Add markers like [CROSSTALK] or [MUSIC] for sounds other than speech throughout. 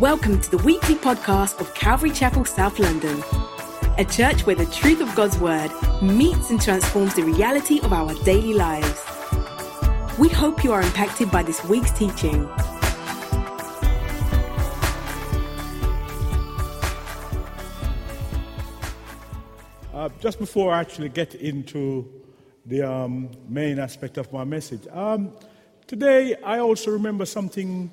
Welcome to the weekly podcast of Calvary Chapel, South London, a church where the truth of God's Word meets and transforms the reality of our daily lives. We hope you are impacted by this week's teaching. Uh, just before I actually get into the um, main aspect of my message, um, today I also remember something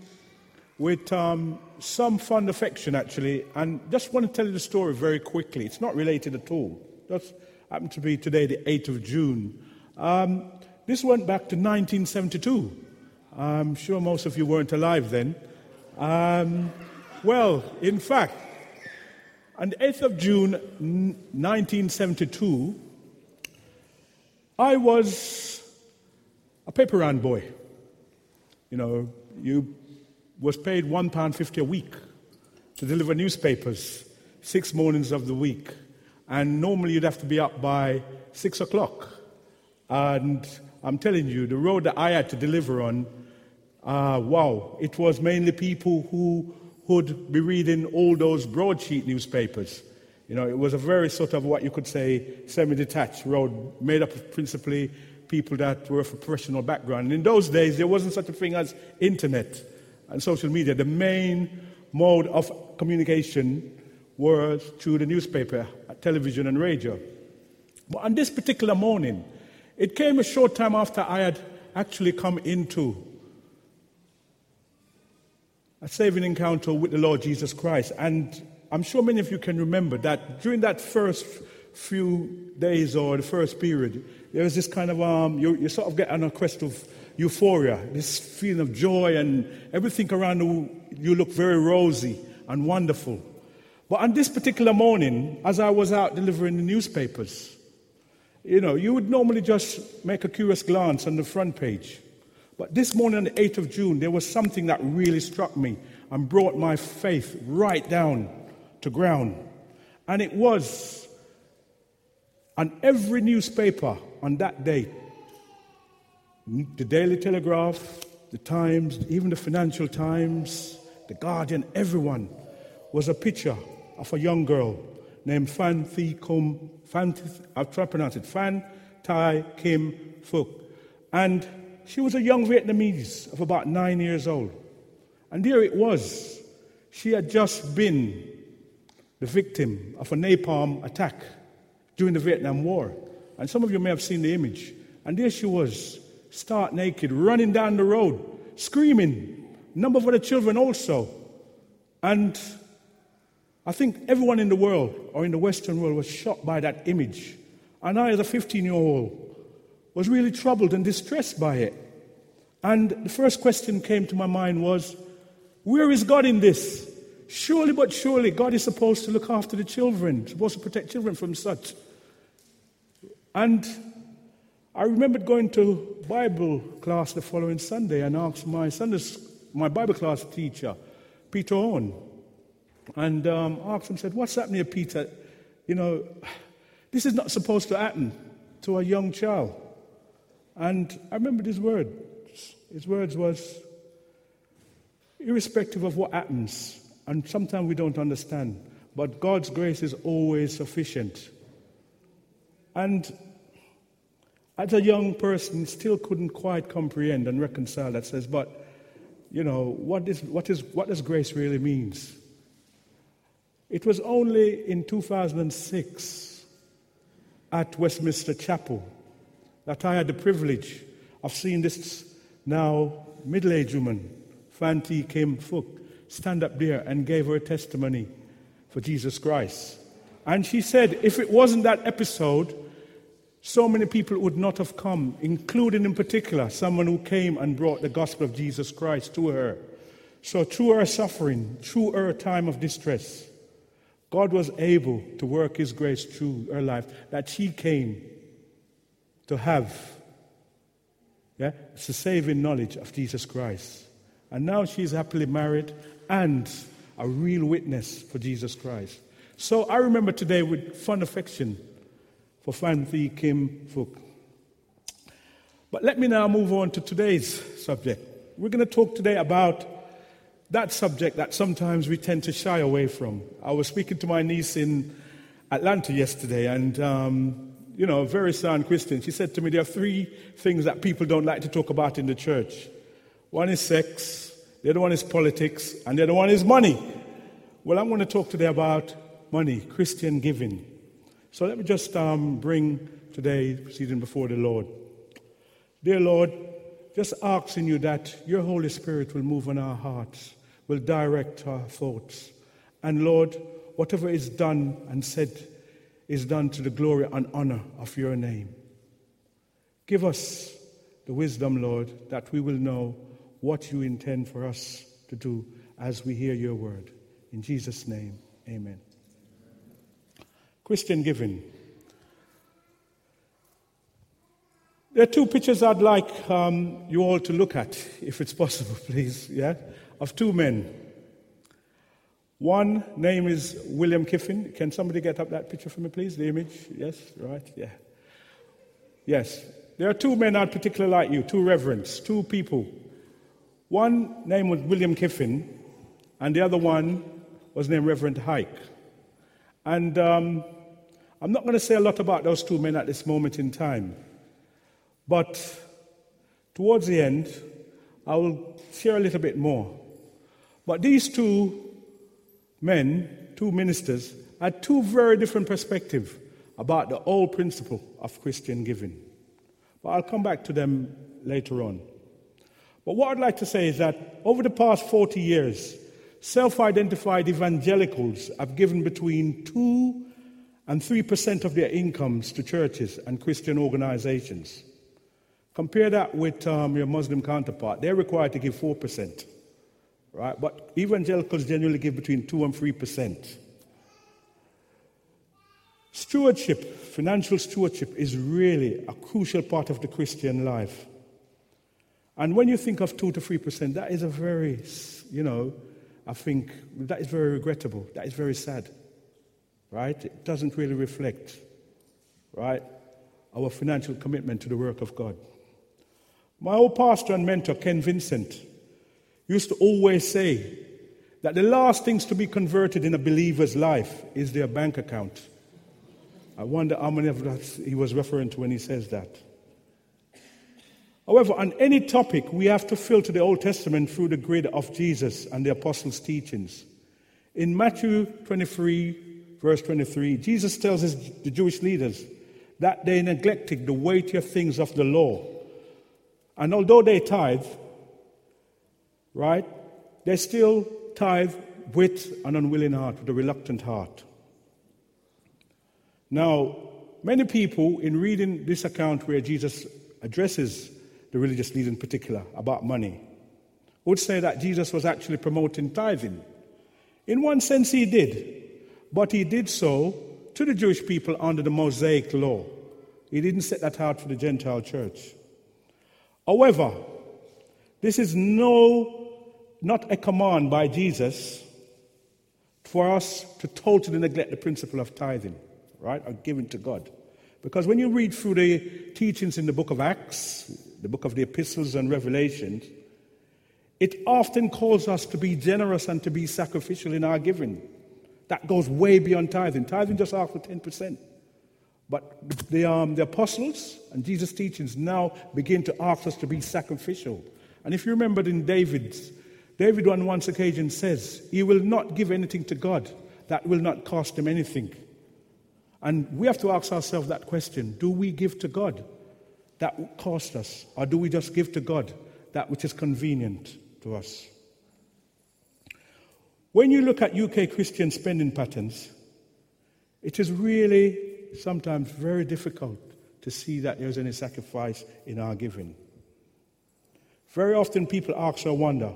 with um, some fond affection, actually, and just want to tell you the story very quickly. It's not related at all. Just happened to be today, the 8th of June. Um, this went back to 1972. I'm sure most of you weren't alive then. Um, well, in fact, on the 8th of June 1972, I was a paper round boy. You know, you was paid £1.50 a week to deliver newspapers six mornings of the week. And normally you'd have to be up by six o'clock. And I'm telling you, the road that I had to deliver on, uh, wow, it was mainly people who would be reading all those broadsheet newspapers. You know, it was a very sort of what you could say semi detached road made up of principally people that were of a professional background. And in those days, there wasn't such a thing as internet and social media, the main mode of communication was through the newspaper, television, and radio. But on this particular morning, it came a short time after I had actually come into a saving encounter with the Lord Jesus Christ. And I'm sure many of you can remember that during that first few days or the first period, there was this kind of, um, you, you sort of get on a quest of euphoria, this feeling of joy, and everything around you, you look very rosy and wonderful. But on this particular morning, as I was out delivering the newspapers, you know, you would normally just make a curious glance on the front page. But this morning, on the 8th of June, there was something that really struck me and brought my faith right down to ground. And it was on every newspaper on that day the Daily Telegraph, the Times, even the Financial Times, the Guardian, everyone was a picture of a young girl named Phan Thi Kum, Fan, I'll try to pronounce it, Phan Tai Kim Phuc. And she was a young Vietnamese of about nine years old. And there it was. She had just been the victim of a napalm attack during the Vietnam War. And some of you may have seen the image. And there she was, stark naked, running down the road, screaming. Number of other children also. And I think everyone in the world, or in the Western world, was shocked by that image. And I, as a 15 year old, was really troubled and distressed by it. And the first question came to my mind was, where is God in this? Surely, but surely, God is supposed to look after the children, supposed to protect children from such. And I remembered going to Bible class the following Sunday and asked my Sunday, my Bible class teacher, Peter Owen, and um, asked him, said, "What's happening, Peter? You know, this is not supposed to happen to a young child." And I remembered his words. His words was, irrespective of what happens, and sometimes we don't understand, but God's grace is always sufficient. And as a young person, still couldn't quite comprehend and reconcile that. Says, but you know, what is what is what does grace really means? It was only in 2006 at Westminster Chapel that I had the privilege of seeing this now middle-aged woman, Phan Thi Kim Phuc, stand up there and gave her testimony for Jesus Christ. And she said, if it wasn't that episode, so many people would not have come, including in particular someone who came and brought the gospel of Jesus Christ to her. So, through her suffering, through her time of distress, God was able to work His grace through her life, that she came to have yeah, the saving knowledge of Jesus Christ. And now she's happily married and a real witness for Jesus Christ. So I remember today with fond affection for Phan Thi Kim Phuc. But let me now move on to today's subject. We're going to talk today about that subject that sometimes we tend to shy away from. I was speaking to my niece in Atlanta yesterday, and um, you know, a very sound Christian. She said to me, There are three things that people don't like to talk about in the church. One is sex, the other one is politics, and the other one is money. Well, I'm going to talk today about money, Christian giving. So let me just um, bring today proceeding before the Lord. Dear Lord, just asking you that your Holy Spirit will move on our hearts, will direct our thoughts. And Lord, whatever is done and said is done to the glory and honor of your name. Give us the wisdom, Lord, that we will know what you intend for us to do as we hear your word. In Jesus' name, amen. Christian giving. There are two pictures I'd like um, you all to look at, if it's possible, [LAUGHS] please, yeah, of two men. One name is William Kiffin. Can somebody get up that picture for me, please? The image? Yes, right, yeah. Yes. There are two men I'd particularly like you, two reverends, two people. One name was William Kiffin, and the other one was named Reverend Hike. And um, I'm not going to say a lot about those two men at this moment in time, but towards the end, I will share a little bit more. But these two men, two ministers, had two very different perspectives about the old principle of Christian giving. But I'll come back to them later on. But what I'd like to say is that over the past 40 years, self identified evangelicals have given between 2 and 3% of their incomes to churches and Christian organizations. Compare that with um, your Muslim counterpart, they're required to give 4% right? But evangelicals generally give between 2 and 3%. Stewardship, financial stewardship, is really a crucial part of the Christian life. And when you think of 2 to 3%, that is a very, you know, I think that is very regrettable. That is very sad, right? It doesn't really reflect, right, our financial commitment to the work of God. My old pastor and mentor, Ken Vincent, used to always say that the last things to be converted in a believer's life is their bank account. I wonder how many of that he was referring to when he says that. However, on any topic, we have to filter the Old Testament through the grid of Jesus and the apostles' teachings. In Matthew 23, verse 23, Jesus tells his, the Jewish leaders that they neglected the weightier things of the law. And although they tithe, right? They still tithe with an unwilling heart, with a reluctant heart. Now, many people, in reading this account where Jesus addresses the religious leaders in particular about money, would say that Jesus was actually promoting tithing. In one sense, he did, but he did so to the Jewish people under the Mosaic law. He didn't set that out for the Gentile church. However, this is no not a command by Jesus for us to totally neglect the principle of tithing, right, or giving to God. Because when you read through the teachings in the book of Acts, the book of the epistles and revelations, it often calls us to be generous and to be sacrificial in our giving. That goes way beyond tithing. Tithing just asks for 10%. But the, um, the apostles and Jesus' teachings now begin to ask us to be sacrificial. And if you remember in David's David on one occasion says, He will not give anything to God that will not cost him anything. And we have to ask ourselves that question Do we give to God that cost us? Or do we just give to God that which is convenient to us? When you look at UK Christian spending patterns, it is really sometimes very difficult to see that there's any sacrifice in our giving. Very often people ask or wonder,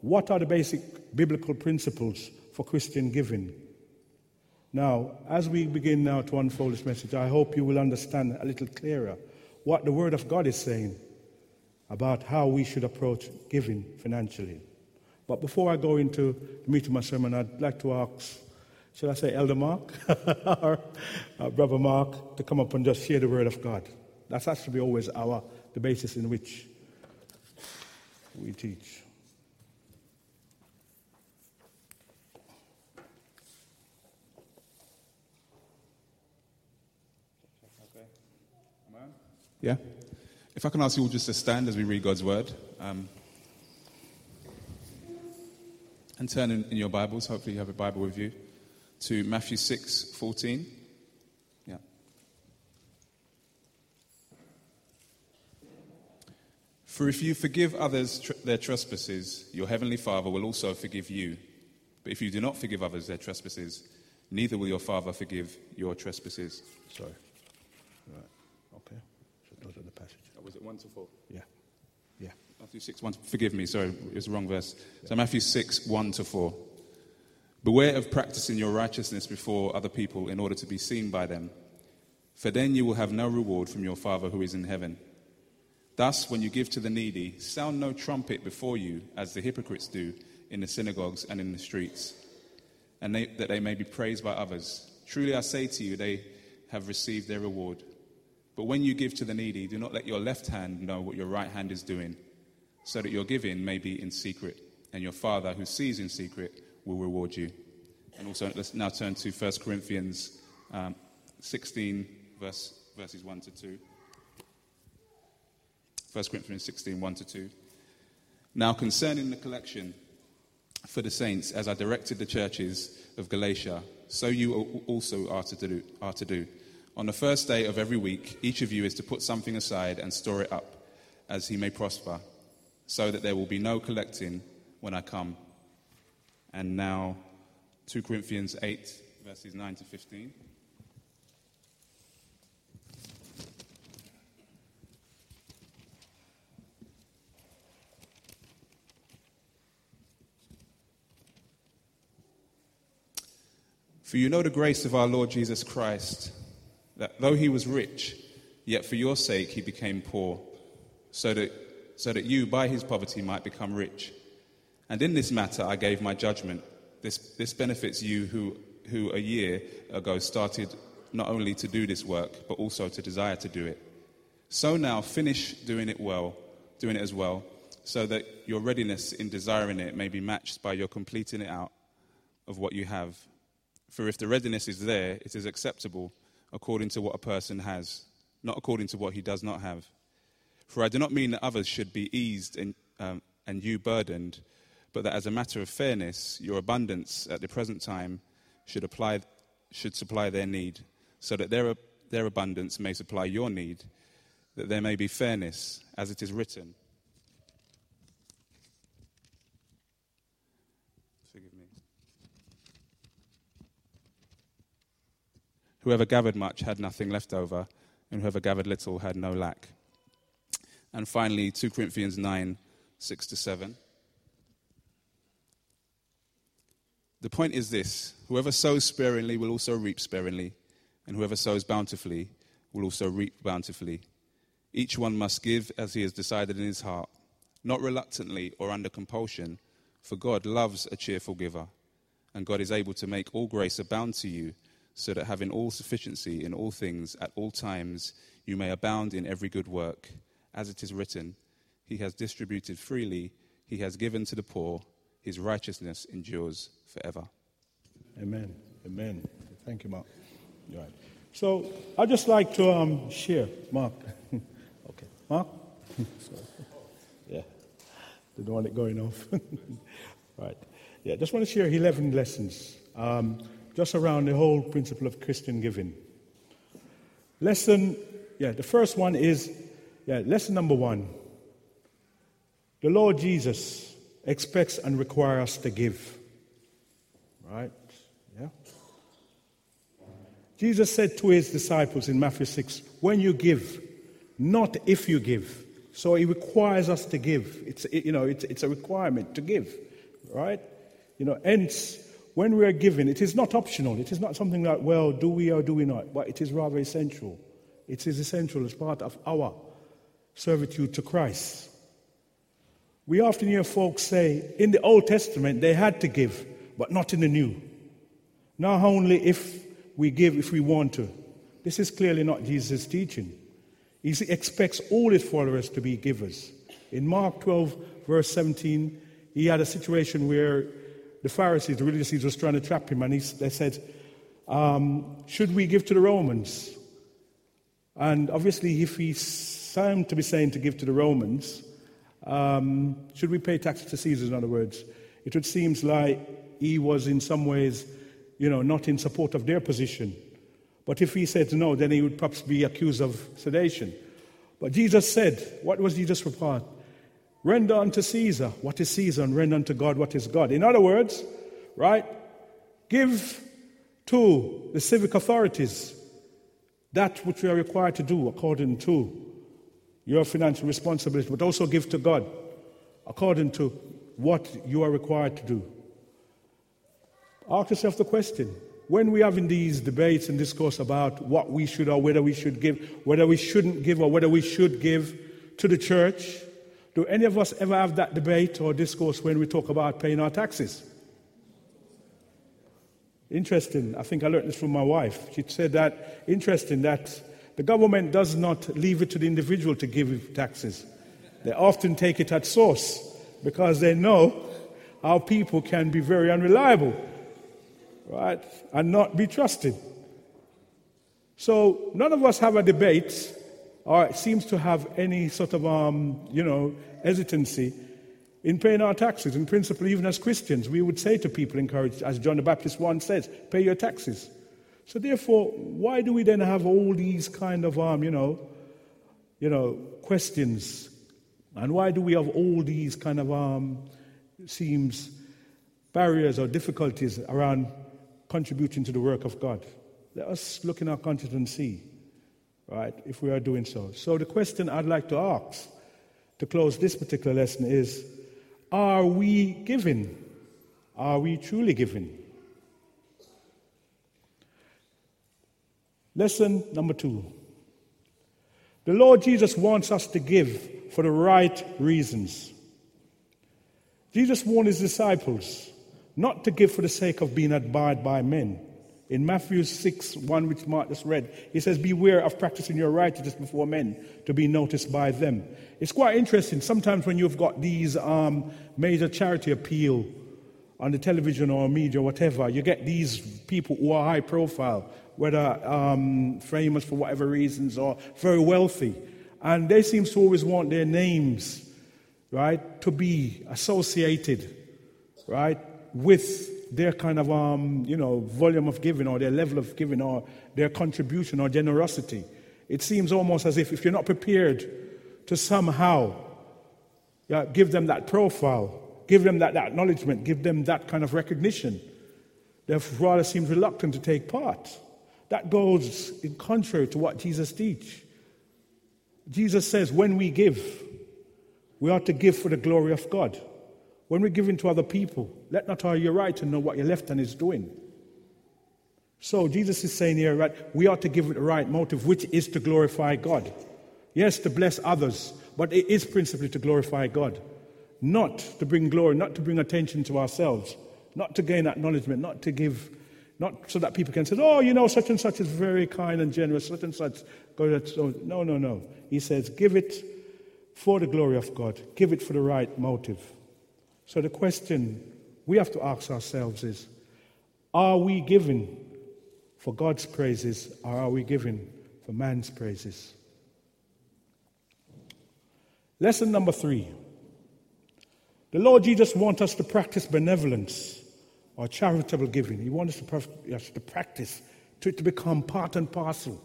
what are the basic biblical principles for Christian giving? Now, as we begin now to unfold this message, I hope you will understand a little clearer what the Word of God is saying about how we should approach giving financially. But before I go into the meat of my sermon, I'd like to ask, should I say Elder Mark [LAUGHS] or uh, Brother Mark to come up and just share the word of God. That's actually always our, the basis in which we teach. Okay. Yeah? If I can ask you all just to stand as we read God's word. Um, and turn in, in, your Bibles, hopefully you have a Bible with you, to Matthew 6 14. Yeah. For if you forgive others tr- their trespasses, your heavenly Father will also forgive you. But if you do not forgive others their trespasses, neither will your Father forgive your trespasses. Sorry. Right. Okay. So those are the passages. Oh, was it 1 to 4? Yeah. Matthew 6, 1. Forgive me, sorry, it's the wrong verse. So Matthew 6, 1 to 4. Beware of practicing your righteousness before other people in order to be seen by them, for then you will have no reward from your Father who is in heaven. Thus, when you give to the needy, sound no trumpet before you, as the hypocrites do in the synagogues and in the streets, and they, that they may be praised by others. Truly I say to you, they have received their reward. But when you give to the needy, do not let your left hand know what your right hand is doing, so that your giving may be in secret, and your Father who sees in secret will reward you. And also, let's now turn to 1 Corinthians um, 16, verse, verses 1 to 2. 1 Corinthians 16, 1 to 2. Now, concerning the collection, for the saints, as I directed the churches of Galatia, so you also are to do. Are to do. On the first day of every week, each of you is to put something aside and store it up, as he may prosper, so that there will be no collecting when I come. And now, 2 Corinthians 8, verses 9 to 15. For you know the grace of our Lord Jesus Christ, that though he was rich, yet for your sake he became poor, so that, so that you, by his poverty, might become rich. And in this matter I gave my judgment. This, this benefits you who, who a year ago started not only to do this work, but also to desire to do it. So now finish doing it well, doing it as well, so that your readiness in desiring it may be matched by your completing it out of what you have for if the readiness is there, it is acceptable according to what a person has, not according to what he does not have. For I do not mean that others should be eased and, um, and you burdened, but that as a matter of fairness, your abundance at the present time should, apply, should supply their need, so that their, their abundance may supply your need, that there may be fairness, as it is written. Whoever gathered much had nothing left over, and whoever gathered little had no lack. And finally, 2 Corinthians 9 6 to 7. The point is this whoever sows sparingly will also reap sparingly, and whoever sows bountifully will also reap bountifully. Each one must give as he has decided in his heart, not reluctantly or under compulsion, for God loves a cheerful giver, and God is able to make all grace abound to you so that having all sufficiency in all things at all times, you may abound in every good work. As it is written, He has distributed freely, He has given to the poor, His righteousness endures forever. Amen. Amen. Thank you, Mark. Right. So I'd just like to um, share, Mark. [LAUGHS] okay, Mark. [LAUGHS] yeah, didn't want it going off. [LAUGHS] right. Yeah, just want to share 11 lessons. Um, just around the whole principle of Christian giving. Lesson, yeah, the first one is, yeah, lesson number one. The Lord Jesus expects and requires us to give. Right? Yeah. Jesus said to his disciples in Matthew 6, when you give, not if you give. So he requires us to give. It's, you know, it's, it's a requirement to give. Right? You know, hence, when we are giving, it is not optional. It is not something like, well, do we or do we not? But it is rather essential. It is essential as part of our servitude to Christ. We often hear folks say, in the Old Testament, they had to give, but not in the New. Not only if we give if we want to. This is clearly not Jesus' teaching. He expects all his followers to be givers. In Mark 12, verse 17, he had a situation where the Pharisees, the religious leaders, trying to trap him, and he, they said, um, Should we give to the Romans? And obviously, if he seemed to be saying to give to the Romans, um, should we pay taxes to Caesar, in other words? It would seem like he was in some ways, you know, not in support of their position. But if he said no, then he would perhaps be accused of sedation. But Jesus said, what was Jesus' reply? Render unto Caesar what is Caesar, and render unto God what is God. In other words, right, give to the civic authorities that which we are required to do according to your financial responsibility, but also give to God according to what you are required to do. Ask yourself the question when we have in these debates and discourse about what we should or whether we should give, whether we shouldn't give or whether we should give to the church, do any of us ever have that debate or discourse when we talk about paying our taxes? Interesting. I think I learned this from my wife. She said that interesting that the government does not leave it to the individual to give taxes. They often take it at source because they know how people can be very unreliable right, and not be trusted. So none of us have a debate, or seems to have any sort of, um, you know, hesitancy in paying our taxes. In principle, even as Christians, we would say to people, encourage, as John the Baptist once says, pay your taxes. So therefore, why do we then have all these kind of, um, you know, you know, questions? And why do we have all these kind of, um, seems, barriers or difficulties around contributing to the work of God. Let us look in our conscience and see, right, if we are doing so. So, the question I'd like to ask to close this particular lesson is Are we giving? Are we truly giving? Lesson number two. The Lord Jesus wants us to give for the right reasons. Jesus warned his disciples not to give for the sake of being admired by men. In Matthew 6, 1, which Mark just read, he says, Beware of practicing your righteousness before men to be noticed by them. It's quite interesting. Sometimes when you've got these um, major charity appeal on the television or media or whatever, you get these people who are high profile, whether um, famous for whatever reasons or very wealthy. And they seem to always want their names, right, to be associated, right, with their kind of, um, you know, volume of giving or their level of giving or their contribution or generosity. It seems almost as if if you're not prepared to somehow yeah, give them that profile, give them that, that acknowledgement, give them that kind of recognition, they rather seem reluctant to take part. That goes in contrary to what Jesus teach. Jesus says when we give, we are to give for the glory of God. When we're giving to other people, let not our your right and know what your left hand is doing. So Jesus is saying here, right, we ought to give it the right motive, which is to glorify God. Yes, to bless others, but it is principally to glorify God. Not to bring glory, not to bring attention to ourselves, not to gain acknowledgement, not to give, not so that people can say, oh, you know, such and such is very kind and generous, such and such. No, no, no. He says, give it for the glory of God, give it for the right motive. So the question we have to ask ourselves is are we giving for God's praises or are we giving for man's praises? Lesson number three. The Lord Jesus wants us to practice benevolence or charitable giving. He wants us to, to practice, to, to become part and parcel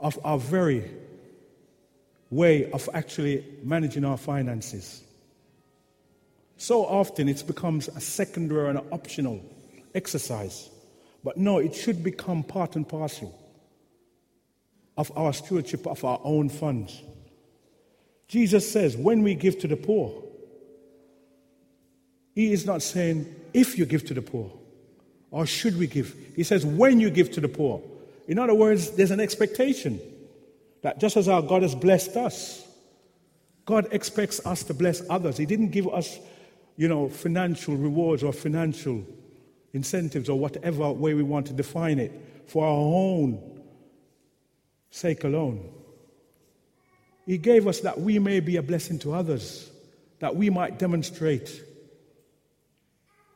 of our very way of actually managing our finances. So often it becomes a secondary and an optional exercise. But no, it should become part and parcel of our stewardship of our own funds. Jesus says, when we give to the poor, He is not saying, if you give to the poor, or should we give. He says, when you give to the poor. In other words, there's an expectation that just as our God has blessed us, God expects us to bless others. He didn't give us you know, financial rewards or financial incentives or whatever way we want to define it for our own sake alone. He gave us that we may be a blessing to others, that we might demonstrate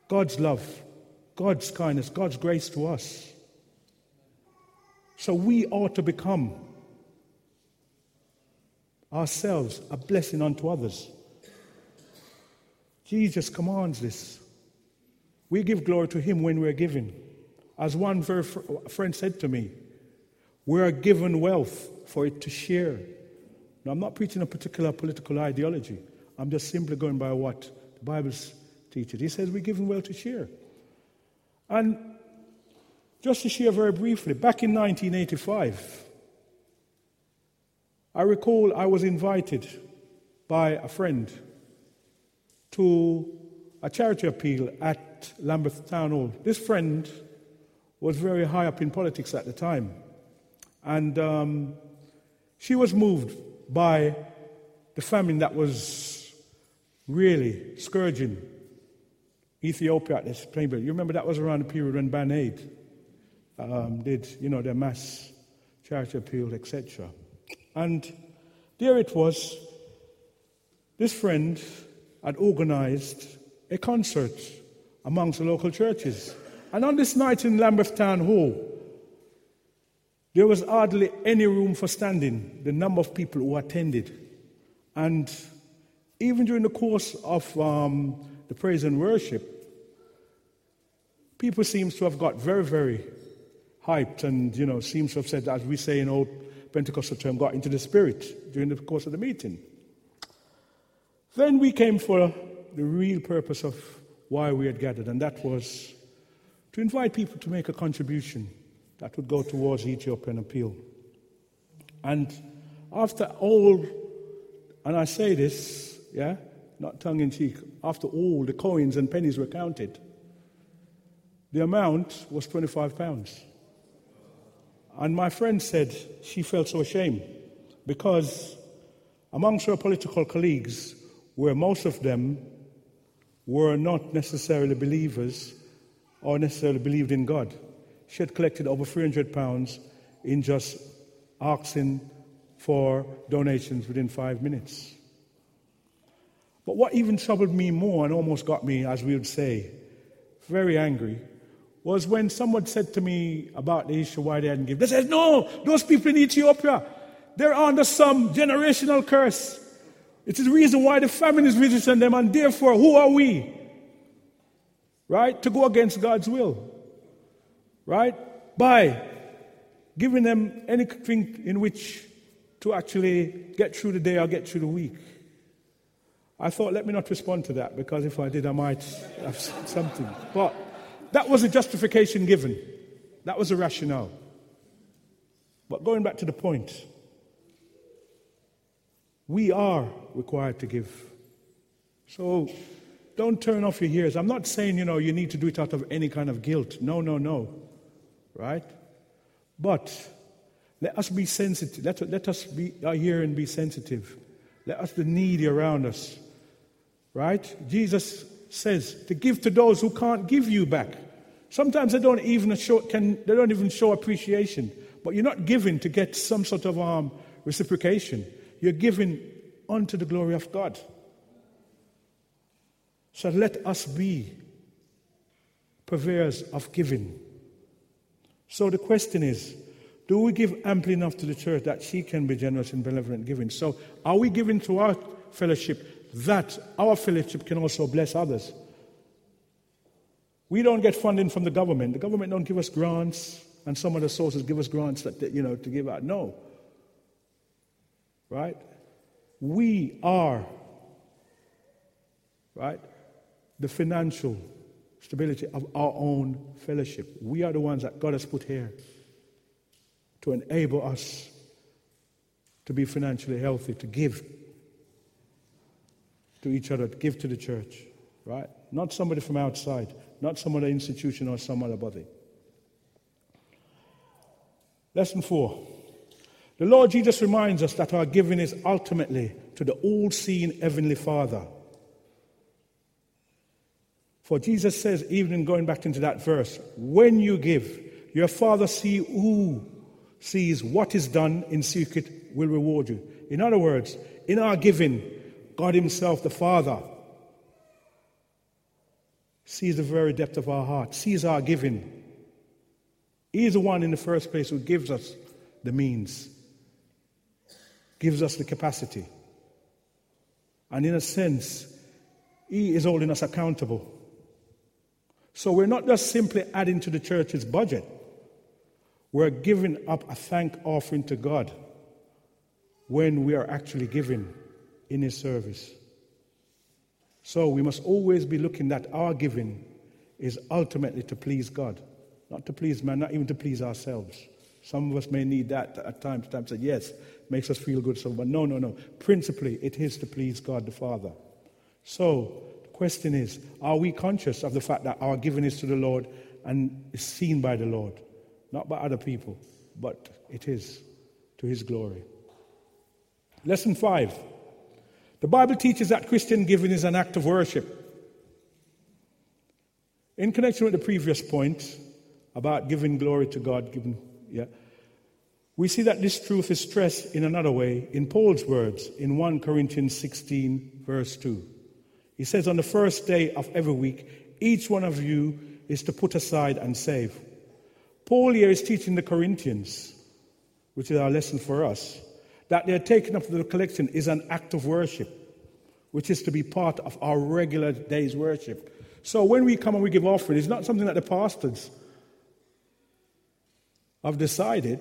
God's love, God's kindness, God's grace to us. So we ought to become ourselves a blessing unto others. Jesus commands this. We give glory to Him when we're given. As one friend said to me, we are given wealth for it to share. Now, I'm not preaching a particular political ideology. I'm just simply going by what the Bible teaches. He says we're given well to share. And just to share very briefly, back in 1985, I recall I was invited by a friend to a charity appeal at Lambeth Town Hall. This friend was very high up in politics at the time. And um, she was moved by the famine that was really scourging Ethiopia at this time. You remember that was around the period when Band Aid um, did, you know, their mass charity appeal, etc. And there it was. This friend had organized a concert amongst the local churches. And on this night in Lambeth Town Hall, there was hardly any room for standing, the number of people who attended. And even during the course of um, the praise and worship, people seems to have got very, very hyped and, you know, seems to have said, as we say in old Pentecostal term, got into the spirit during the course of the meeting. Then we came for the real purpose of why we had gathered, and that was to invite people to make a contribution that would go towards Ethiopian appeal. And after all, and I say this, yeah, not tongue in cheek, after all the coins and pennies were counted, the amount was 25 pounds. And my friend said she felt so ashamed because amongst her political colleagues, where most of them were not necessarily believers or necessarily believed in God, she had collected over 300 pounds in just asking for donations within five minutes. But what even troubled me more and almost got me, as we would say, very angry, was when someone said to me about the issue why they hadn't given. They said, No, those people in Ethiopia, they're under some generational curse. It is the reason why the famine is visiting them, and therefore, who are we? Right? To go against God's will right? By giving them anything in which to actually get through the day or get through the week. I thought, let me not respond to that because if I did, I might have something. But that was a justification given, that was a rationale. But going back to the point, we are required to give. So don't turn off your ears. I'm not saying, you know, you need to do it out of any kind of guilt. No, no, no right? But let us be sensitive. Let, let us be here and be sensitive. Let us the needy around us, right? Jesus says to give to those who can't give you back. Sometimes they don't even show, can, they don't even show appreciation. But you're not giving to get some sort of um, reciprocation. You're giving unto the glory of God. So let us be purveyors of giving. So the question is do we give amply enough to the church that she can be generous in benevolent giving? So are we giving to our fellowship that our fellowship can also bless others? We don't get funding from the government. The government don't give us grants, and some of the sources give us grants that you know to give out. No. Right? We are right the financial stability of our own fellowship. We are the ones that God has put here to enable us to be financially healthy, to give to each other, give to the church, right? Not somebody from outside, not some other institution or some other body. Lesson four. The Lord Jesus reminds us that our giving is ultimately to the all seeing Heavenly Father for Jesus says, even going back into that verse, when you give, your Father see who sees what is done in secret will reward you. In other words, in our giving, God Himself, the Father, sees the very depth of our heart, sees our giving. He is the one in the first place who gives us the means. gives us the capacity. And in a sense, He is holding us accountable. So we're not just simply adding to the church's budget, we're giving up a thank offering to God when we are actually giving in His service. So we must always be looking that our giving is ultimately to please God, not to please man, not even to please ourselves. Some of us may need that at times, times say, yes, makes us feel good. So, but no, no, no. Principally, it is to please God the Father. So, the question is, are we conscious of the fact that our giving is to the Lord and is seen by the Lord? Not by other people, but it is to His glory. Lesson five. The Bible teaches that Christian giving is an act of worship. In connection with the previous point about giving glory to God, giving, yeah, we see that this truth is stressed in another way in Paul's words in 1 Corinthians 16, verse 2. He says, On the first day of every week, each one of you is to put aside and save. Paul here is teaching the Corinthians, which is our lesson for us, that they are taking up the collection is an act of worship, which is to be part of our regular day's worship. So when we come and we give offering, it's not something that the pastors have decided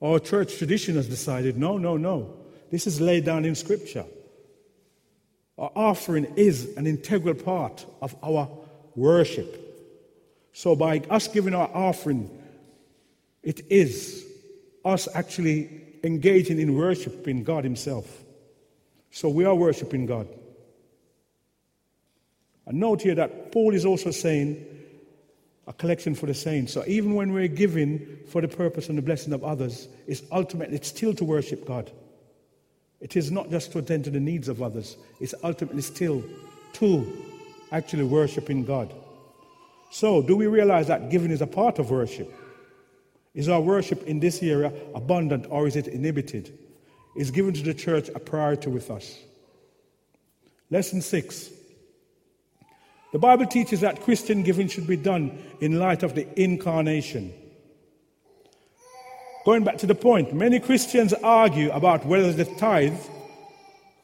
or church tradition has decided. No, no, no. This is laid down in Scripture. Our offering is an integral part of our worship. So by us giving our offering, it is us actually engaging in worshiping God Himself. So we are worshiping God. And note here that Paul is also saying a collection for the saints. So even when we're giving for the purpose and the blessing of others, it's ultimately it's still to worship God. It is not just to attend to the needs of others, it's ultimately still to actually worshiping God. So, do we realize that giving is a part of worship? Is our worship in this area abundant or is it inhibited? Is giving to the church a priority with us? Lesson six the Bible teaches that Christian giving should be done in light of the incarnation. Going back to the point, many Christians argue about whether the tithe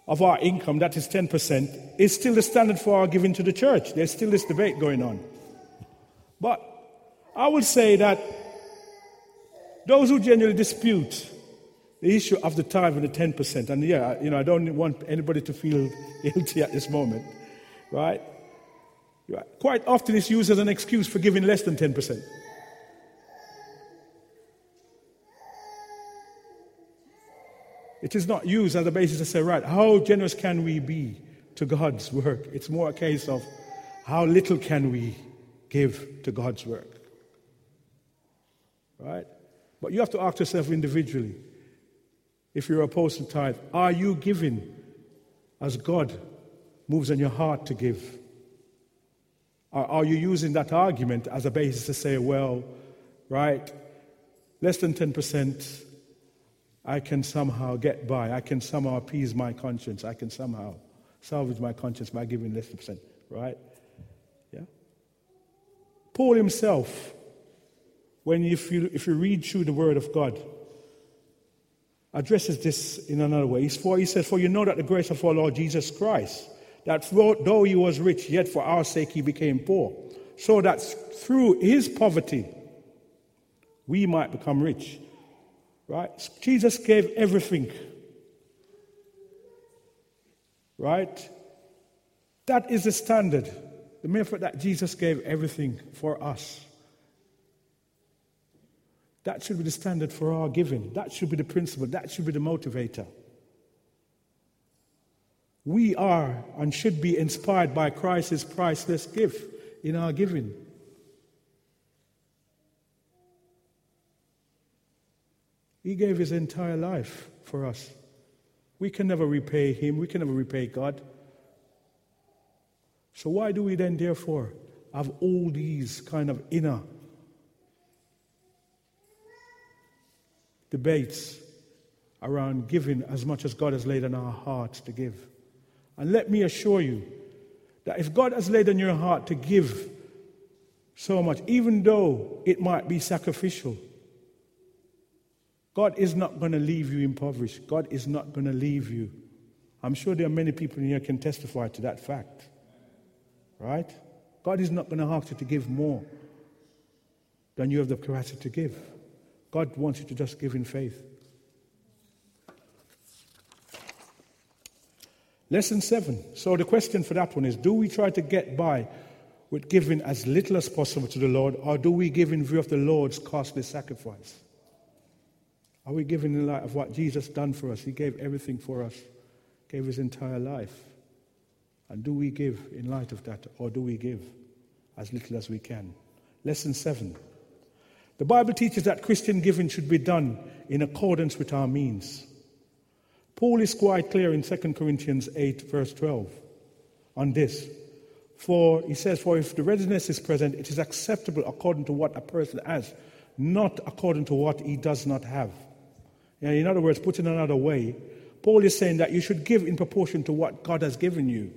of our income, that is 10%, is still the standard for our giving to the church. There's still this debate going on. But I would say that those who genuinely dispute the issue of the tithe and the 10%, and yeah, you know, I don't want anybody to feel [LAUGHS] guilty at this moment, right? Quite often it's used as an excuse for giving less than 10%. It is not used as a basis to say, right, how generous can we be to God's work? It's more a case of how little can we give to God's work? Right? But you have to ask yourself individually if you're opposed to tithe, are you giving as God moves in your heart to give? Or Are you using that argument as a basis to say, well, right, less than 10%, I can somehow get by. I can somehow appease my conscience. I can somehow salvage my conscience by giving less than 10%, right? Yeah? Paul himself, when if you, if you read through the Word of God, addresses this in another way. For, he says, For you know that the grace of our Lord Jesus Christ that though he was rich, yet for our sake he became poor, so that through his poverty we might become rich. Right? Jesus gave everything. Right? That is the standard. The fact that Jesus gave everything for us. That should be the standard for our giving. That should be the principle. That should be the motivator. We are and should be inspired by Christ's priceless gift in our giving. He gave his entire life for us. We can never repay him, we can never repay God. So, why do we then, therefore, have all these kind of inner debates around giving as much as God has laid on our hearts to give? And let me assure you that if God has laid on your heart to give so much, even though it might be sacrificial, God is not going to leave you impoverished. God is not going to leave you. I'm sure there are many people in here can testify to that fact. Right? God is not going to ask you to give more than you have the capacity to give. God wants you to just give in faith. Lesson seven. So the question for that one is do we try to get by with giving as little as possible to the Lord, or do we give in view of the Lord's costly sacrifice? Are we giving in light of what Jesus done for us? He gave everything for us, gave his entire life. And do we give in light of that, or do we give as little as we can? Lesson seven. The Bible teaches that Christian giving should be done in accordance with our means. Paul is quite clear in 2 Corinthians 8, verse 12, on this. For he says, For if the readiness is present, it is acceptable according to what a person has, not according to what he does not have. in other words, put in another way, Paul is saying that you should give in proportion to what God has given you.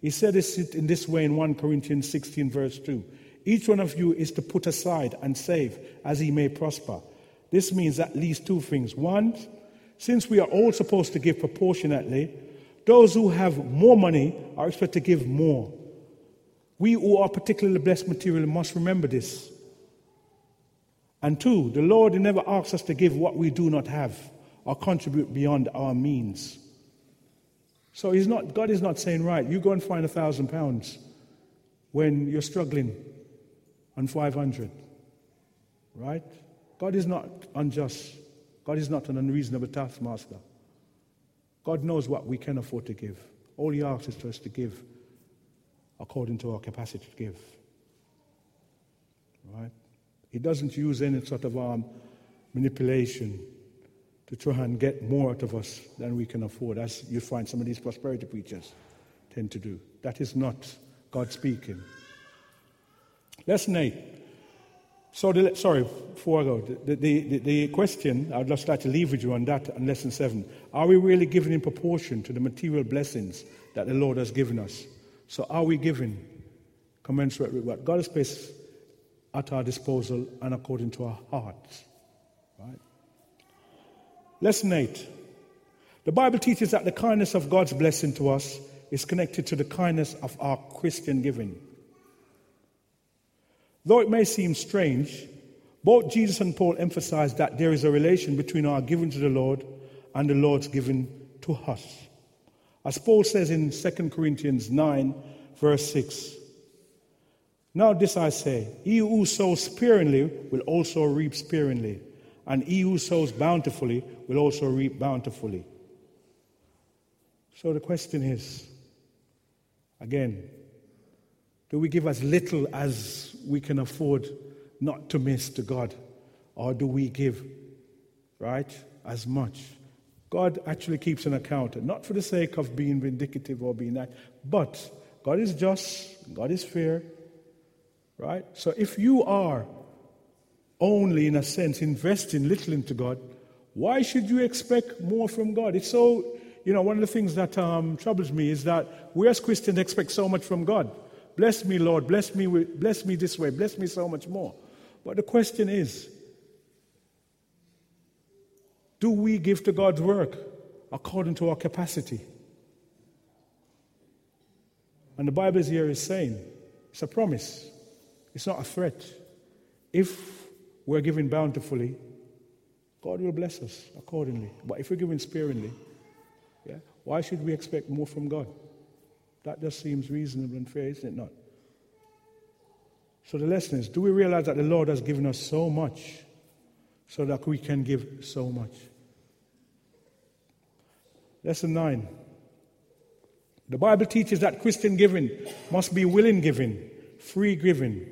He said this in this way in 1 Corinthians 16, verse 2. Each one of you is to put aside and save as he may prosper. This means at least two things. One, since we are all supposed to give proportionately, those who have more money are expected to give more. We who are particularly blessed materially must remember this. And two, the Lord never asks us to give what we do not have or contribute beyond our means. So he's not, God is not saying, right, you go and find a thousand pounds when you're struggling on 500. Right? God is not unjust. God is not an unreasonable taskmaster. God knows what we can afford to give. All He asks is for us to give according to our capacity to give. Right? He doesn't use any sort of um, manipulation to try and get more out of us than we can afford, as you find some of these prosperity preachers tend to do. That is not God speaking. Lesson 8 so, the, sorry, before I go, the, the, the, question, I'd just like to leave with you on that on lesson seven. Are we really giving in proportion to the material blessings that the Lord has given us? So, are we giving commensurate with what God has placed at our disposal and according to our hearts? Right? Lesson eight. The Bible teaches that the kindness of God's blessing to us is connected to the kindness of our Christian giving. Though it may seem strange, both Jesus and Paul emphasize that there is a relation between our giving to the Lord and the Lord's giving to us. As Paul says in 2 Corinthians 9, verse 6 Now this I say, he who sows sparingly will also reap sparingly, and he who sows bountifully will also reap bountifully. So the question is again, do we give as little as we can afford not to miss to God? Or do we give, right, as much? God actually keeps an account, not for the sake of being vindicative or being that, but God is just, God is fair, right? So if you are only, in a sense, investing little into God, why should you expect more from God? It's so, you know, one of the things that um, troubles me is that we as Christians expect so much from God. Bless me, Lord. Bless me, bless me this way. Bless me so much more. But the question is do we give to God's work according to our capacity? And the Bible here is saying it's a promise, it's not a threat. If we're giving bountifully, God will bless us accordingly. But if we're giving sparingly, yeah, why should we expect more from God? That just seems reasonable and fair, isn't it not? So the lesson is do we realize that the Lord has given us so much so that we can give so much? Lesson 9. The Bible teaches that Christian giving must be willing giving, free giving.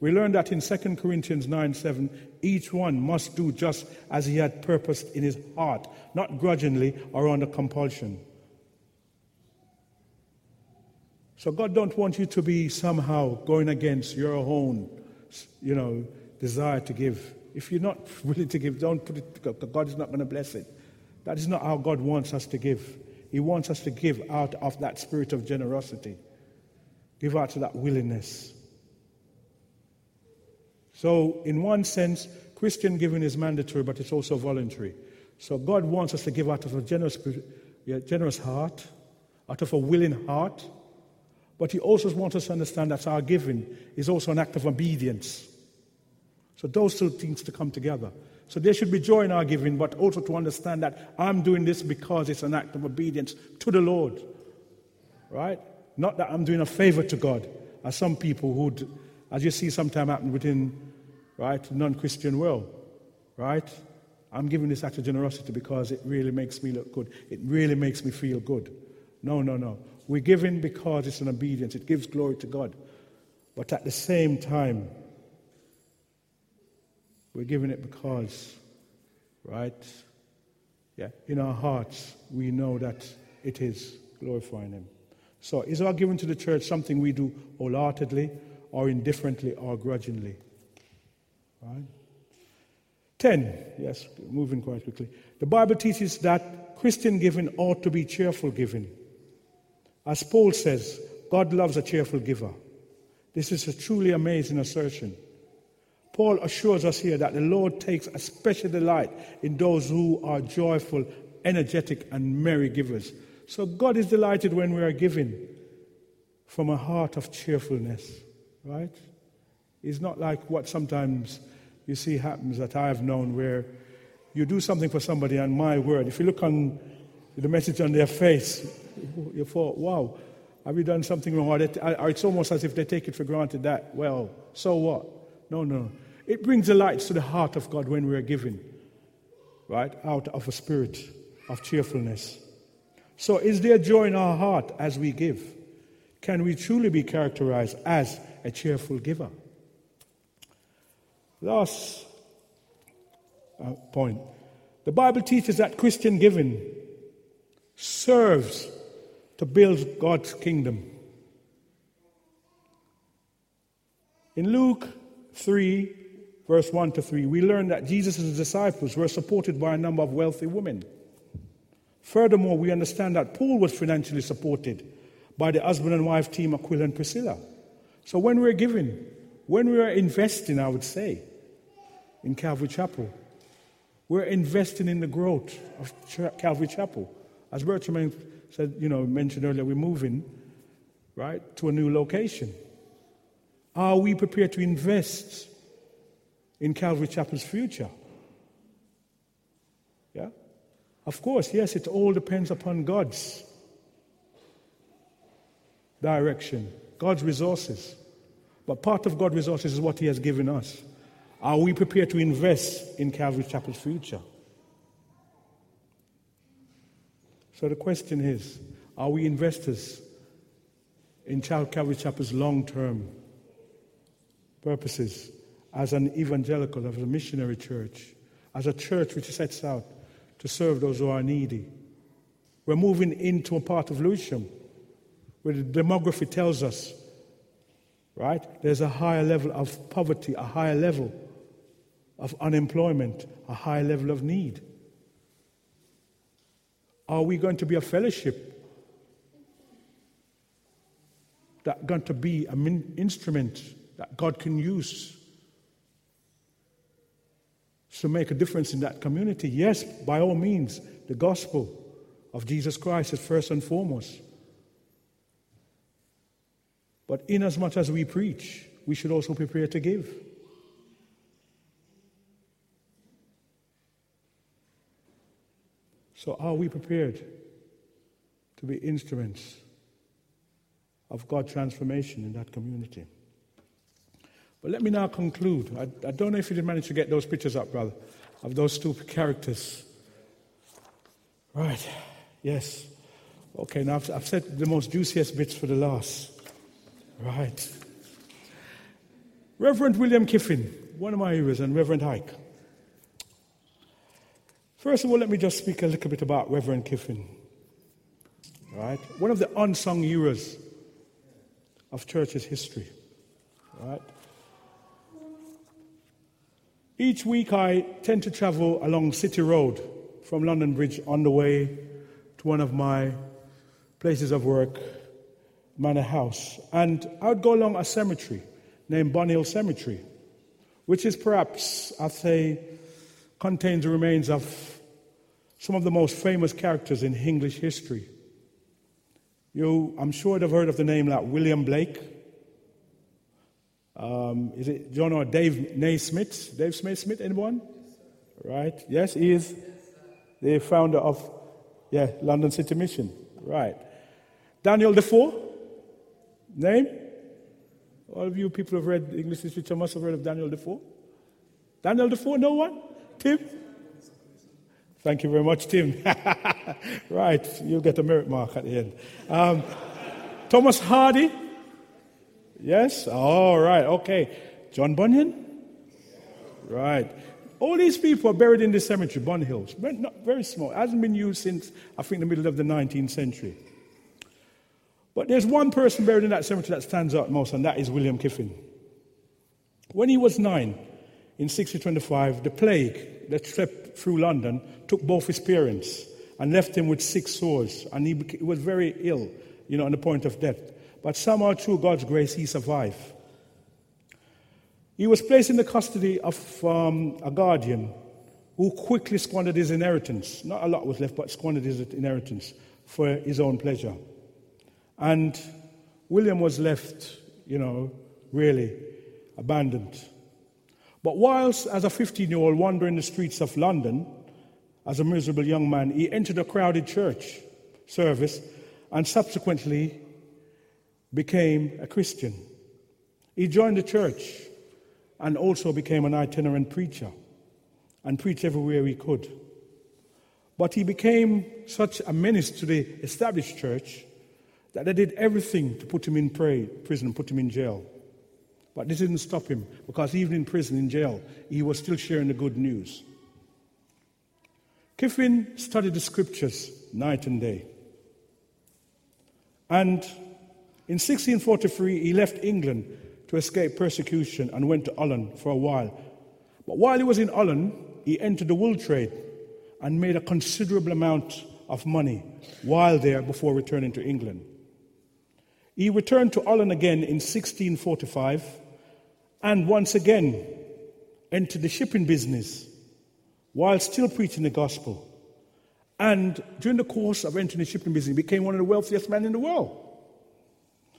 We learn that in 2 Corinthians 9 7, each one must do just as he had purposed in his heart, not grudgingly or under compulsion. So God don't want you to be somehow going against your own, you know, desire to give. If you're not [LAUGHS] willing to give, don't put it, God is not going to bless it. That is not how God wants us to give. He wants us to give out of that spirit of generosity. Give out of that willingness. So, in one sense, Christian giving is mandatory, but it's also voluntary. So God wants us to give out of a generous, generous heart, out of a willing heart. But He also wants us to understand that our giving is also an act of obedience. So those two things to come together. So there should be joy in our giving, but also to understand that I'm doing this because it's an act of obedience to the Lord. Right? Not that I'm doing a favor to God, as some people would, as you see sometimes happen within, right, non-Christian world. Right? I'm giving this act of generosity because it really makes me look good. It really makes me feel good. No, no, no. We're giving because it's an obedience. It gives glory to God. But at the same time, we're giving it because, right? Yeah, in our hearts, we know that it is glorifying Him. So, is our giving to the church something we do wholeheartedly or indifferently or grudgingly? Right? 10, yes, moving quite quickly. The Bible teaches that Christian giving ought to be cheerful giving. As Paul says, God loves a cheerful giver. This is a truly amazing assertion. Paul assures us here that the Lord takes a special delight in those who are joyful, energetic, and merry givers. So God is delighted when we are giving from a heart of cheerfulness, right? It's not like what sometimes you see happens that I have known where you do something for somebody and my word, if you look on the message on their face, you thought, wow, have you done something wrong? Or, or it's almost as if they take it for granted that, well, so what? No, no. It brings the light to the heart of God when we are giving, right? Out of a spirit of cheerfulness. So, is there joy in our heart as we give? Can we truly be characterized as a cheerful giver? Last uh, point. The Bible teaches that Christian giving serves to build God's kingdom. In Luke 3, verse 1 to 3, we learn that Jesus' disciples were supported by a number of wealthy women. Furthermore, we understand that Paul was financially supported by the husband and wife team Aquila and Priscilla. So when we're giving, when we are investing, I would say, in Calvary Chapel, we're investing in the growth of Calvary Chapel. As Bertram said, you know, mentioned earlier, we're moving, right, to a new location. Are we prepared to invest in Calvary Chapel's future? Yeah? Of course, yes, it all depends upon God's direction, God's resources. But part of God's resources is what He has given us. Are we prepared to invest in Calvary Chapel's future? So the question is are we investors in Calvary Chapel's long term purposes as an evangelical, as a missionary church, as a church which sets out to serve those who are needy? We're moving into a part of Lewisham where the demography tells us, right, there's a higher level of poverty, a higher level of unemployment, a higher level of need? Are we going to be a fellowship that going to be an instrument that God can use to make a difference in that community? Yes, by all means, the gospel of Jesus Christ is first and foremost. But inasmuch as we preach, we should also prepare to give. So, are we prepared to be instruments of God's transformation in that community? But let me now conclude. I, I don't know if you did manage to get those pictures up, brother, of those two characters. Right, yes. Okay, now I've, I've said the most juiciest bits for the last. Right. Reverend William Kiffin, one of my heroes, and Reverend Ike. First of all, let me just speak a little bit about Reverend Kiffin. Right? One of the unsung heroes of church's history. Right? Each week I tend to travel along City Road from London Bridge on the way to one of my places of work, Manor House. And I would go along a cemetery named Bunhill Cemetery, which is perhaps, I'd say, contains the remains of some of the most famous characters in English history. You, I'm sure they've heard of the name like William Blake. Um, is it John or Dave Nasmith? Dave Smith Smith, anyone? Right? Yes, he is the founder of yeah, London City Mission. Right. Daniel Defoe? Name? All of you people who have read English literature must have heard of Daniel Defoe. Daniel Defoe, no one? Tim? Thank you very much, Tim. [LAUGHS] right, you'll get a merit mark at the end. Um, Thomas Hardy? Yes? All right, okay. John Bunyan? Right. All these people are buried in the cemetery, Bun Hills. Not very small. It hasn't been used since, I think, the middle of the 19th century. But there's one person buried in that cemetery that stands out most, and that is William Kiffin. When he was nine, in 1625, the plague that swept through London took both his parents and left him with six sores, and he, he was very ill, you know, on the point of death. But somehow, through God's grace, he survived. He was placed in the custody of um, a guardian who quickly squandered his inheritance. Not a lot was left, but squandered his inheritance for his own pleasure. And William was left, you know, really abandoned. But whilst, as a 15 year old, wandering the streets of London, as a miserable young man, he entered a crowded church service and subsequently became a Christian. He joined the church and also became an itinerant preacher and preached everywhere he could. But he became such a menace to the established church that they did everything to put him in prison, put him in jail. But this didn't stop him because even in prison, in jail, he was still sharing the good news. Kiffin studied the scriptures night and day. And in 1643, he left England to escape persecution and went to Holland for a while. But while he was in Holland, he entered the wool trade and made a considerable amount of money while there before returning to England. He returned to Holland again in 1645 and once again entered the shipping business while still preaching the gospel. And during the course of entering the shipping business, he became one of the wealthiest men in the world.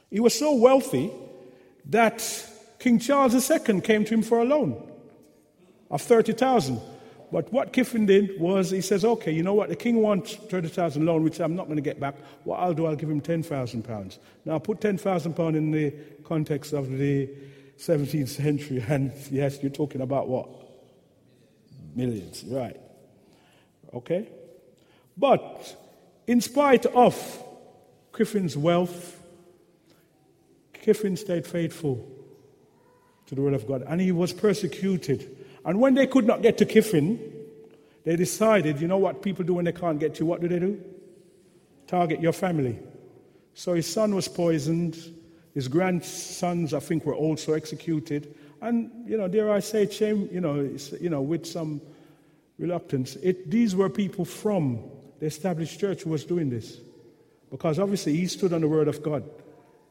He was so wealthy that King Charles II came to him for a loan of 30,000. But what Kiffin did was he says, okay, you know what, the king wants 30,000 loan, which I'm not going to get back. What I'll do, I'll give him 10,000 pounds. Now, put 10,000 pounds in the context of the 17th century, and yes, you're talking about what? Millions, right. Okay? But in spite of Kiffin's wealth, Kiffin stayed faithful to the word of God, and he was persecuted. And when they could not get to Kiffin, they decided, you know what people do when they can't get to you? What do they do? Target your family. So his son was poisoned. His grandsons, I think, were also executed. And, you know, dare I say, shame, you know, you know with some reluctance, it, these were people from the established church who was doing this. Because obviously he stood on the word of God.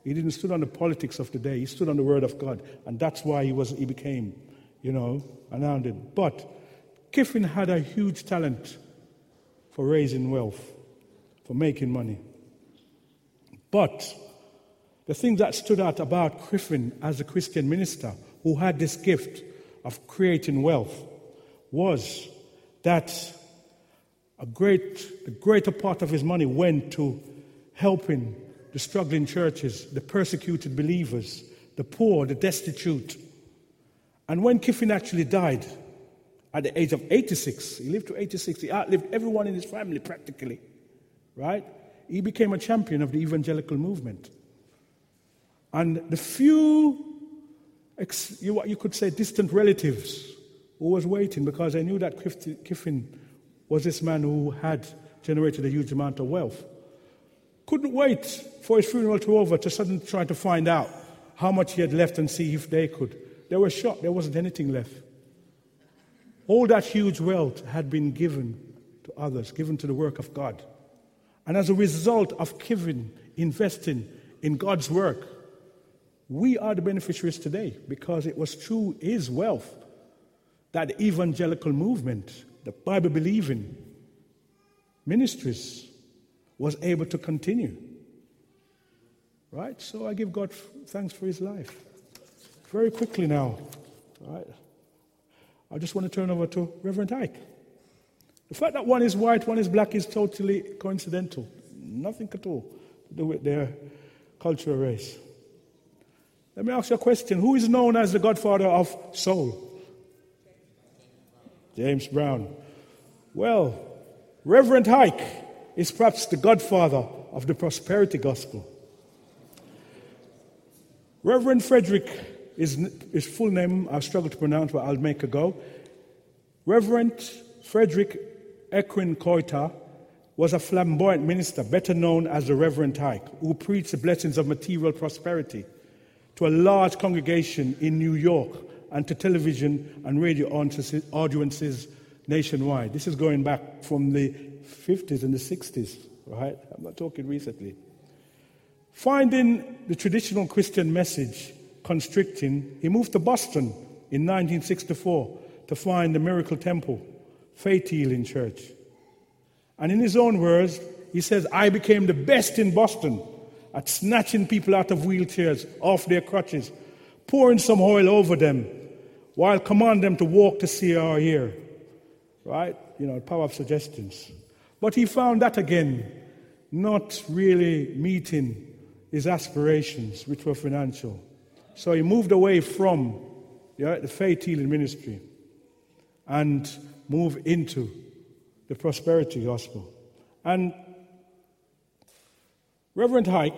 He didn't stood on the politics of the day. He stood on the word of God. And that's why he, was, he became, you know, anointed. But Kiffin had a huge talent for raising wealth, for making money. But the thing that stood out about Kiffin as a Christian minister who had this gift of creating wealth was that a great, a greater part of his money went to helping the struggling churches, the persecuted believers, the poor, the destitute. And when Kiffin actually died at the age of 86, he lived to 86, he outlived everyone in his family practically, right? He became a champion of the evangelical movement. And the few, what you could say, distant relatives who was waiting because they knew that Kiffin was this man who had generated a huge amount of wealth couldn't wait for his funeral to over to suddenly try to find out how much he had left and see if they could. They were shocked, there wasn't anything left. All that huge wealth had been given to others, given to the work of God. And as a result of giving, investing in God's work, we are the beneficiaries today because it was through his wealth that the evangelical movement, the Bible believing ministries, was able to continue. Right? So I give God thanks for his life. Very quickly now, right? I just want to turn over to Reverend Ike. The fact that one is white, one is black is totally coincidental. Nothing at all to do with their cultural race. Let me ask you a question. Who is known as the godfather of soul? James Brown. Well, Reverend Ike is perhaps the godfather of the prosperity gospel. Reverend Frederick is his full name, I struggle to pronounce, but I'll make a go. Reverend Frederick Eikerenkoetter was a flamboyant minister, better known as the Reverend Ike, who preached the blessings of material prosperity to a large congregation in New York and to television and radio audiences nationwide. This is going back from the 50s and the 60s, right? I'm not talking recently. Finding the traditional Christian message constricting, he moved to Boston in 1964 to find the Miracle Temple, Faith Healing Church. And in his own words, he says, I became the best in Boston at snatching people out of wheelchairs, off their crutches, pouring some oil over them, while commanding them to walk to see or hear. Right? You know, power of suggestions. But he found that again not really meeting his aspirations, which were financial. So he moved away from yeah, the faith healing ministry and moved into the prosperity gospel. And Reverend Ike,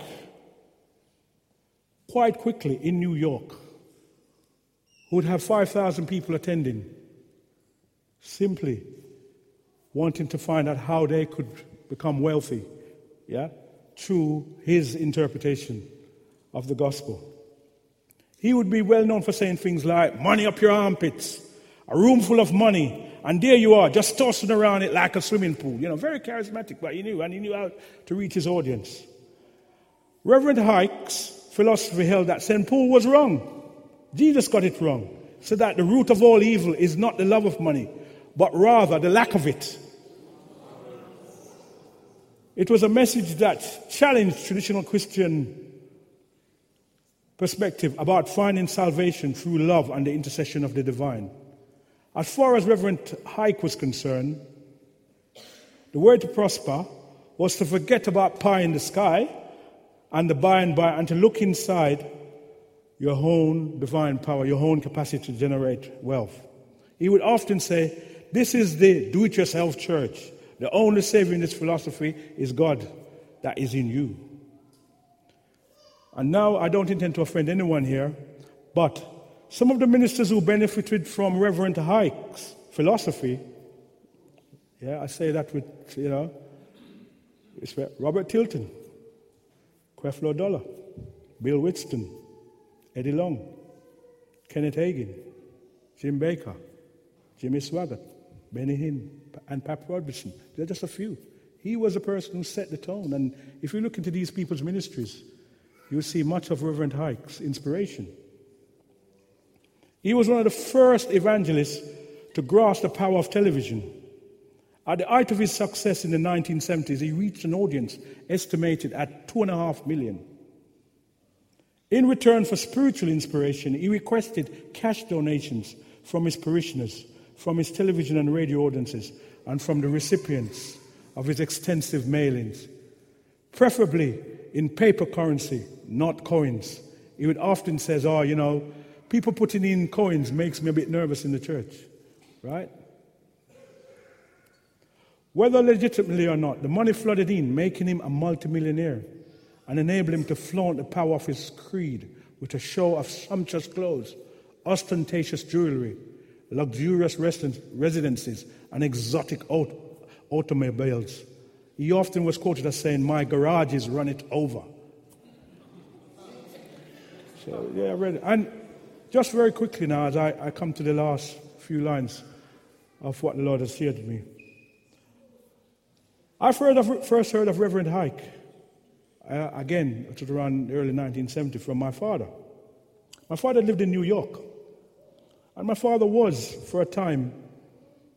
quite quickly in New York, would have 5,000 people attending, simply wanting to find out how they could become wealthy, yeah, through his interpretation of the gospel. He would be well known for saying things like, money up your armpits, a room full of money, and there you are, just tossing around it like a swimming pool. You know, very charismatic, but he knew, and he knew how to reach his audience. Reverend Ike's philosophy held that St. Paul was wrong. Jesus got it wrong. So that the root of all evil is not the love of money, but rather the lack of it. It was a message that challenged traditional Christian perspective about finding salvation through love and the intercession of the divine. As far as Reverend Ike was concerned, the word to prosper was to forget about pie in the sky and the by and by and to look inside your own divine power, your own capacity to generate wealth. He would often say, This is the do it yourself church. The only savior in this philosophy is God that is in you. And now I don't intend to offend anyone here, but some of the ministers who benefited from Reverend Ike's philosophy, yeah, I say that with, you know, respect. Robert Tilton, Creflo Dollar, Bill Winston, Eddie Long, Kenneth Hagin, Jim Bakker, Jimmy Swaggart, Benny Hinn, and Pat Robertson. They're just a few. He was a person who set the tone. And if you look into these people's ministries, you'll see much of Reverend Ike's inspiration. He was one of the first evangelists to grasp the power of television. At the height of his success in the 1970s, he reached an audience estimated at two and a half million. In return for spiritual inspiration, he requested cash donations from his parishioners, from his television and radio audiences, and from the recipients of his extensive mailings, preferably in paper currency, not coins. He would often says, "Oh, you know, people putting in coins makes me a bit nervous in the church." Right? Whether legitimately or not, the money flooded in, making him a multimillionaire and enabling him to flaunt the power of his creed with a show of sumptuous clothes, ostentatious jewelry, luxurious residences, and exotic automobiles. He often was quoted as saying, My garages run it over. So, yeah. And just very quickly now, as I, I come to the last few lines of what the Lord has shared with me. Of, first heard of Reverend Ike, uh, again, it was around early 1970 from my father. My father lived in New York. And my father was, for a time,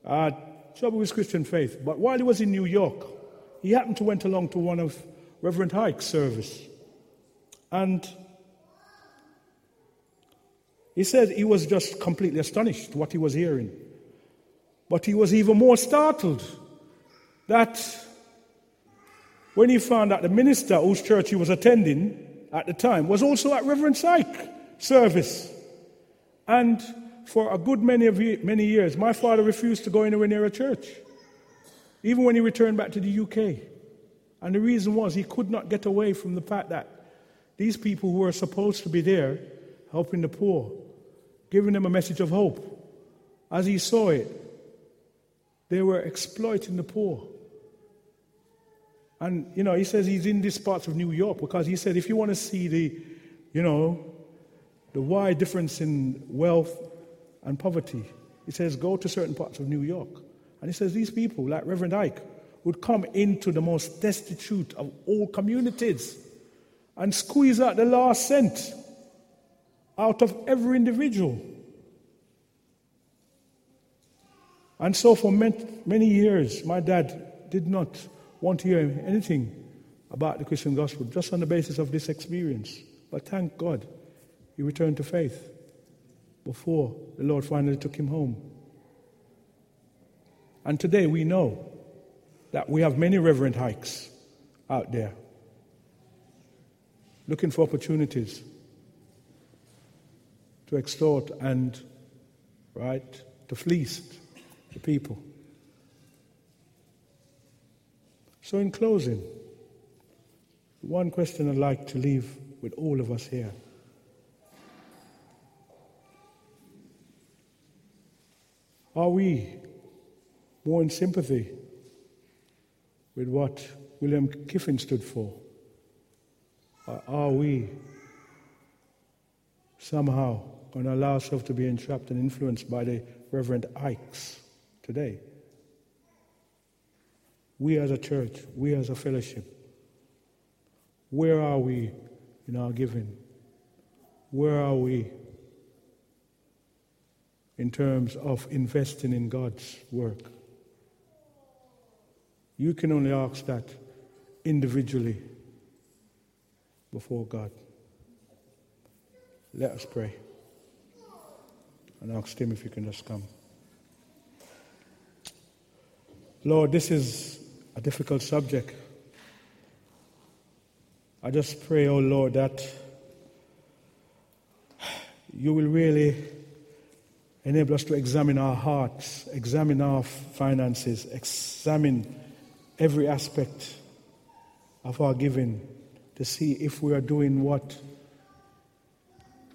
uh, trouble with Christian faith. But while he was in New York, he happened to went along to one of Reverend Ike's service. And he said he was just completely astonished what he was hearing. But he was even more startled that when he found out the minister whose church he was attending at the time was also at Reverend Ike service. And for a good many, of many years, my father refused to go anywhere near a church, even when he returned back to the UK. And the reason was he could not get away from the fact that these people who were supposed to be there helping the poor, giving them a message of hope, as he saw it, they were exploiting the poor. And, you know, he says he's in these parts of New York because he said if you want to see the, you know, the wide difference in wealth and poverty, he says go to certain parts of New York. And he says these people, like Reverend Ike, would come into the most destitute of all communities and squeeze out the last cent out of every individual. And so, for many years, my dad did not want to hear anything about the Christian gospel just on the basis of this experience. But thank God, he returned to faith before the Lord finally took him home. And today we know that we have many Reverend Ikes out there looking for opportunities to extort and, right, to fleece the people. So, in closing, one question I'd like to leave with all of us here. Are we more in sympathy with what William Kiffin stood for? Or are we somehow going to allow ourselves to be entrapped and influenced by the Reverend Ikes today? We as a church, we as a fellowship, where are we in our giving? Where are we in terms of investing in God's work? You can only ask that individually before God. Let us pray and ask Him if He can just come. Lord, this is a difficult subject. I just pray, oh Lord, that you will really enable us to examine our hearts, examine our finances, examine every aspect of our giving to see if we are doing what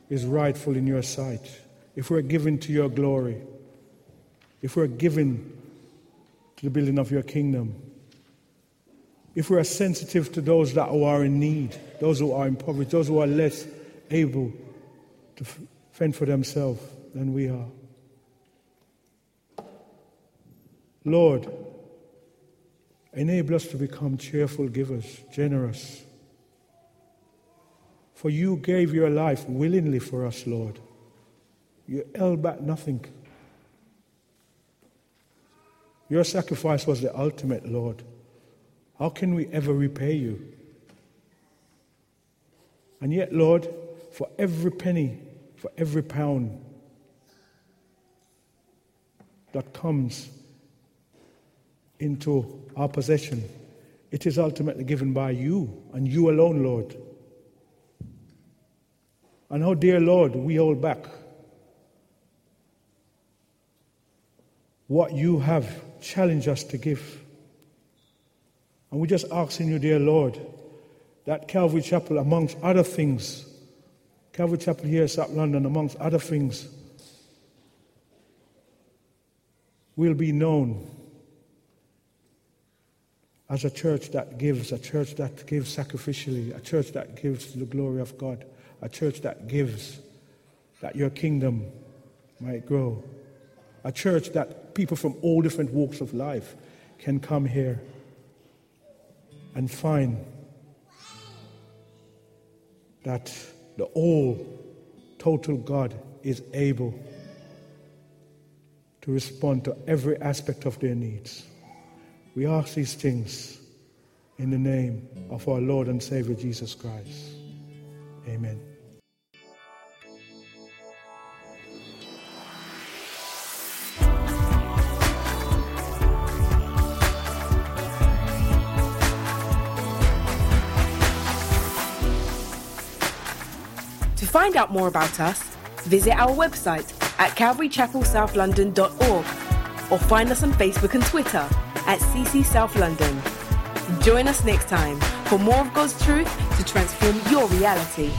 is rightful in your sight, if we're giving to your glory, if we're giving to the building of your kingdom if we are sensitive to those that are in need, those who are impoverished, those who are less able to fend for themselves than we are. Lord, enable us to become cheerful givers, generous. For you gave your life willingly for us, Lord. You held back nothing. Your sacrifice was the ultimate, Lord. How can we ever repay you? And yet, Lord, for every penny, for every pound that comes into our possession, it is ultimately given by you and you alone, Lord. And how, dear Lord, we hold back what you have challenged us to give. And we're just asking you, dear Lord, that Calvary Chapel, amongst other things, Calvary Chapel here in South London, amongst other things, will be known as a church that gives, a church that gives sacrificially, a church that gives to the glory of God, a church that gives that your kingdom might grow, a church that people from all different walks of life can come here and find that the all total God is able to respond to every aspect of their needs. We ask these things in the name of our Lord and Savior Jesus Christ. Amen. Find out more about us, visit our website at calvarychapelsouth.london.org or find us on Facebook and Twitter at CC South London. Join us next time for more of God's truth to transform your reality.